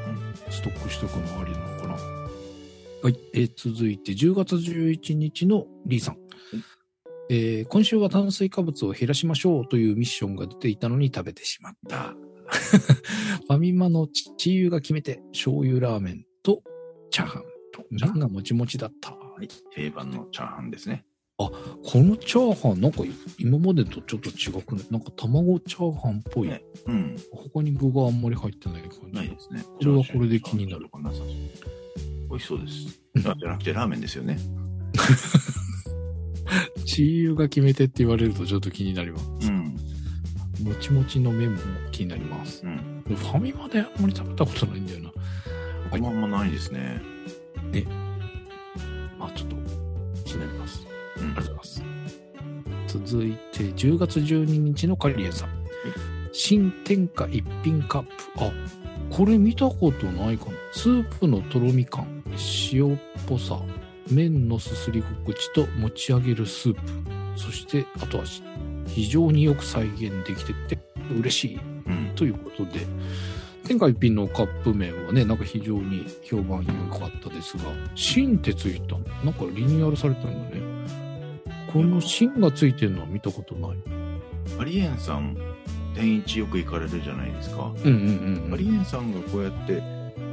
ストックしとくのありなのかな。はい。えー、続いて、10月11日のリーさん。えー、今週は炭水化物を減らしましょうというミッションが出ていたのに食べてしまった。ファミマのチー油が決めて、醤油ラーメンとチャーハン。麺がもちもちだった。はい、定番のチャーハンですね。あ、このチャーハン、なんか今までとちょっと違くね。なんか卵チャーハンっぽい。ね、うん。他に具があんまり入ってない感じ。ないですね。これはこれで気になる。美味しそうです。じゃなくてラーメンですよね。チー油が決めてって言われるとちょっと気になります。うん。もちもちの麺も気になります。うん。ファミマであんまり食べたことないんだよな。ファミマもないですね。ね。まあちょっと気になります。うん、ありがとうございます。続いて、10月12日のカリエンさん。新天下一品カップ。あ、これ見たことないかな。スープのとろみ感、塩っぽさ、麺のすすり心地と持ち上げるスープ、そして後味。非常によく再現できてて嬉しい、うん、ということで、天下一品のカップ麺はね、なんか非常に評判良かったですが、芯ってついたなんかリニューアルされたんだね。この芯がついてるのは見たことない。アリエンさん、天一よく行かれるじゃないですか。うんうんうん、アリエンさんがこうやって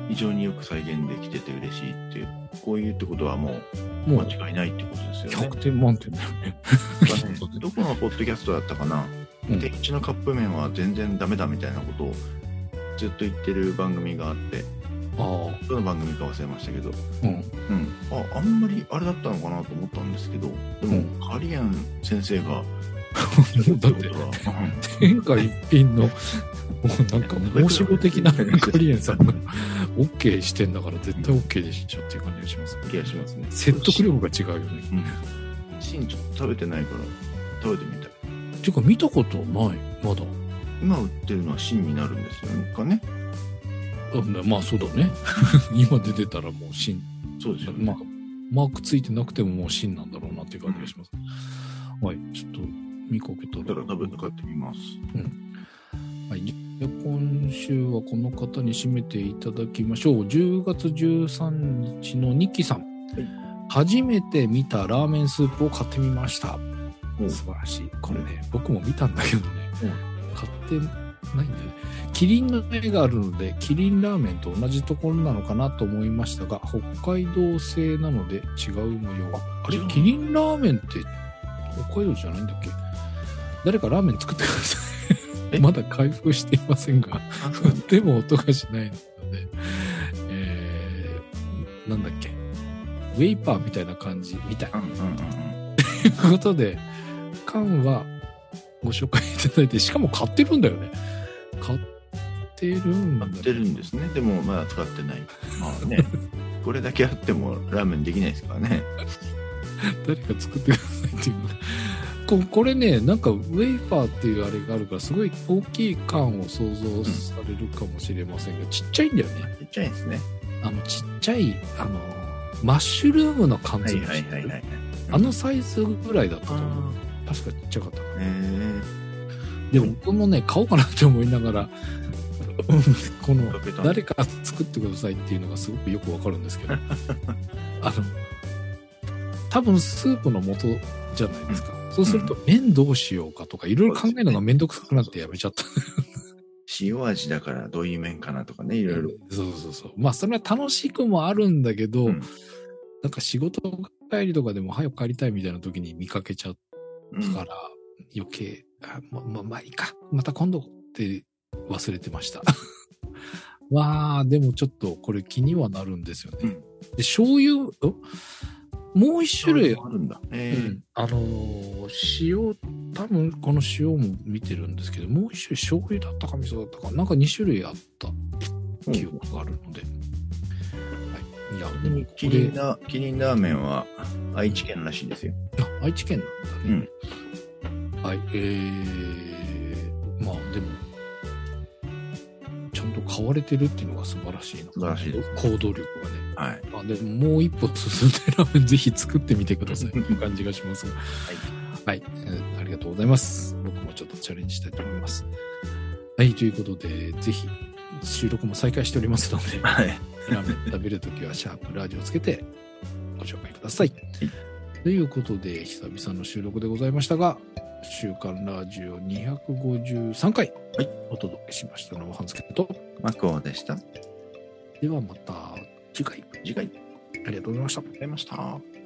非常によく再現できてて嬉しいっていう、こういうってことはもう間違いないってことですよね。100点満点だよね。(laughs) どこのポッドキャストだったかな、うん、天一のカップ麺は全然ダメだみたいなことをずっと言ってる番組があって、あ。どの番組か忘れましたけど、うん、うん、ああんまりあれだったのかなと思ったんですけどでも、うん、カリアン先生が (laughs) だって天下一品のもうなんか申し子的なカリエンさんが OK してんだから絶対 OK でしょっていう感じがします気がしますね説得力が違うよねうん芯ちょっと食べてないから食べてみたいっていうか見たことないまだ今売ってるのは芯になるんですよねかねまあそうだね。(laughs) 今出てたらもう芯。そうですよね。まあ、マークついてなくてももう芯なんだろうなっていう感じがします。はい、ちょっと見かけたら。だから多分買ってみます。はい、で今週はこの方に締めていただきましょう。10月13日のニキさん。初めて見たラーメンスープを買ってみました。うん素晴らしい。これね、僕も見たんだけどね、うん買ってないんだよね。キリンの絵があるので、キリンラーメンと同じところなのかなと思いましたが、北海道製なので違う模様。あれ？キリンラーメンって北海道じゃないんだっけ？誰かラーメン作ってくださえ？い。まだ開封していませんが。あ振っても音がしないので、えー、なんだっけ、ウェイパーみたいな感じみたい。うんうんいうことで、缶はご紹介いただいて、しかも買ってるんだよね。買ってるんだ買ってるんですね。でもまだ使ってない。まあね。(laughs) これだけあってもラーメンできないですからね。誰か作ってくださいっていうのここれね、なんかウェイパーっていうあれがあるから、すごい大きい缶を想像されるかもしれませんが、ちっちゃいんだよね。ちっちゃいですね。あの、ちっちゃい、あの、マッシュルームの缶はい詰はいはいはい。あのサイズぐらいだったと思う。あ確かちっちゃかったかな。えでも僕もね、買おうかなって思いながら、う (laughs) んこの誰か作ってくださいっていうのがすごくよくわかるんですけど、あの、多分スープの素じゃないですか。そうすると麺どうしようかとかいろいろ考えるのがめんどくさくなってやめちゃった。塩味だからどういう麺かなとかね、いろいろ。そうそうそう。まあそれは楽しくもあるんだけど、うんなんか仕事帰りとかでも早く帰りたいみたいな時に見かけちゃっうんから余計、あま、ま、まあいいか。また今度って忘れてました。わ (laughs) あ、でもちょっとこれ気にはなるんですよね。うんで、醤油、んもう一種類、あるんだ。えーうんあのー塩、多分この塩も見てるんですけど、もう一種類醤油だったか味噌だったか、なんか2種類あった記憶があるので。はい。いや、でもこキリンれ、ラキリンラーメンは愛知県らしいですよ。あ、愛知県なんだね。はい、えー、まあでも、買われてるっていうのが素晴らしいな。素晴らしいです行動力がね。はい。まあでももう一歩進んでラーメンぜひ作ってみてくださいという感じがしますが。はい、えーありがとうございます。僕もちょっとチャレンジしたいと思います。はい、ということで、ぜひ収録も再開しておりますので、はい。ラーメン食べるときはシャープラジオつけてご紹介ください。ということで、久々の収録でございましたが、週刊ラジオ253回、はいお届けしましたのは、半助と、マクオでした。ではまた次回、次回、ありありがとうございました。がとうございました。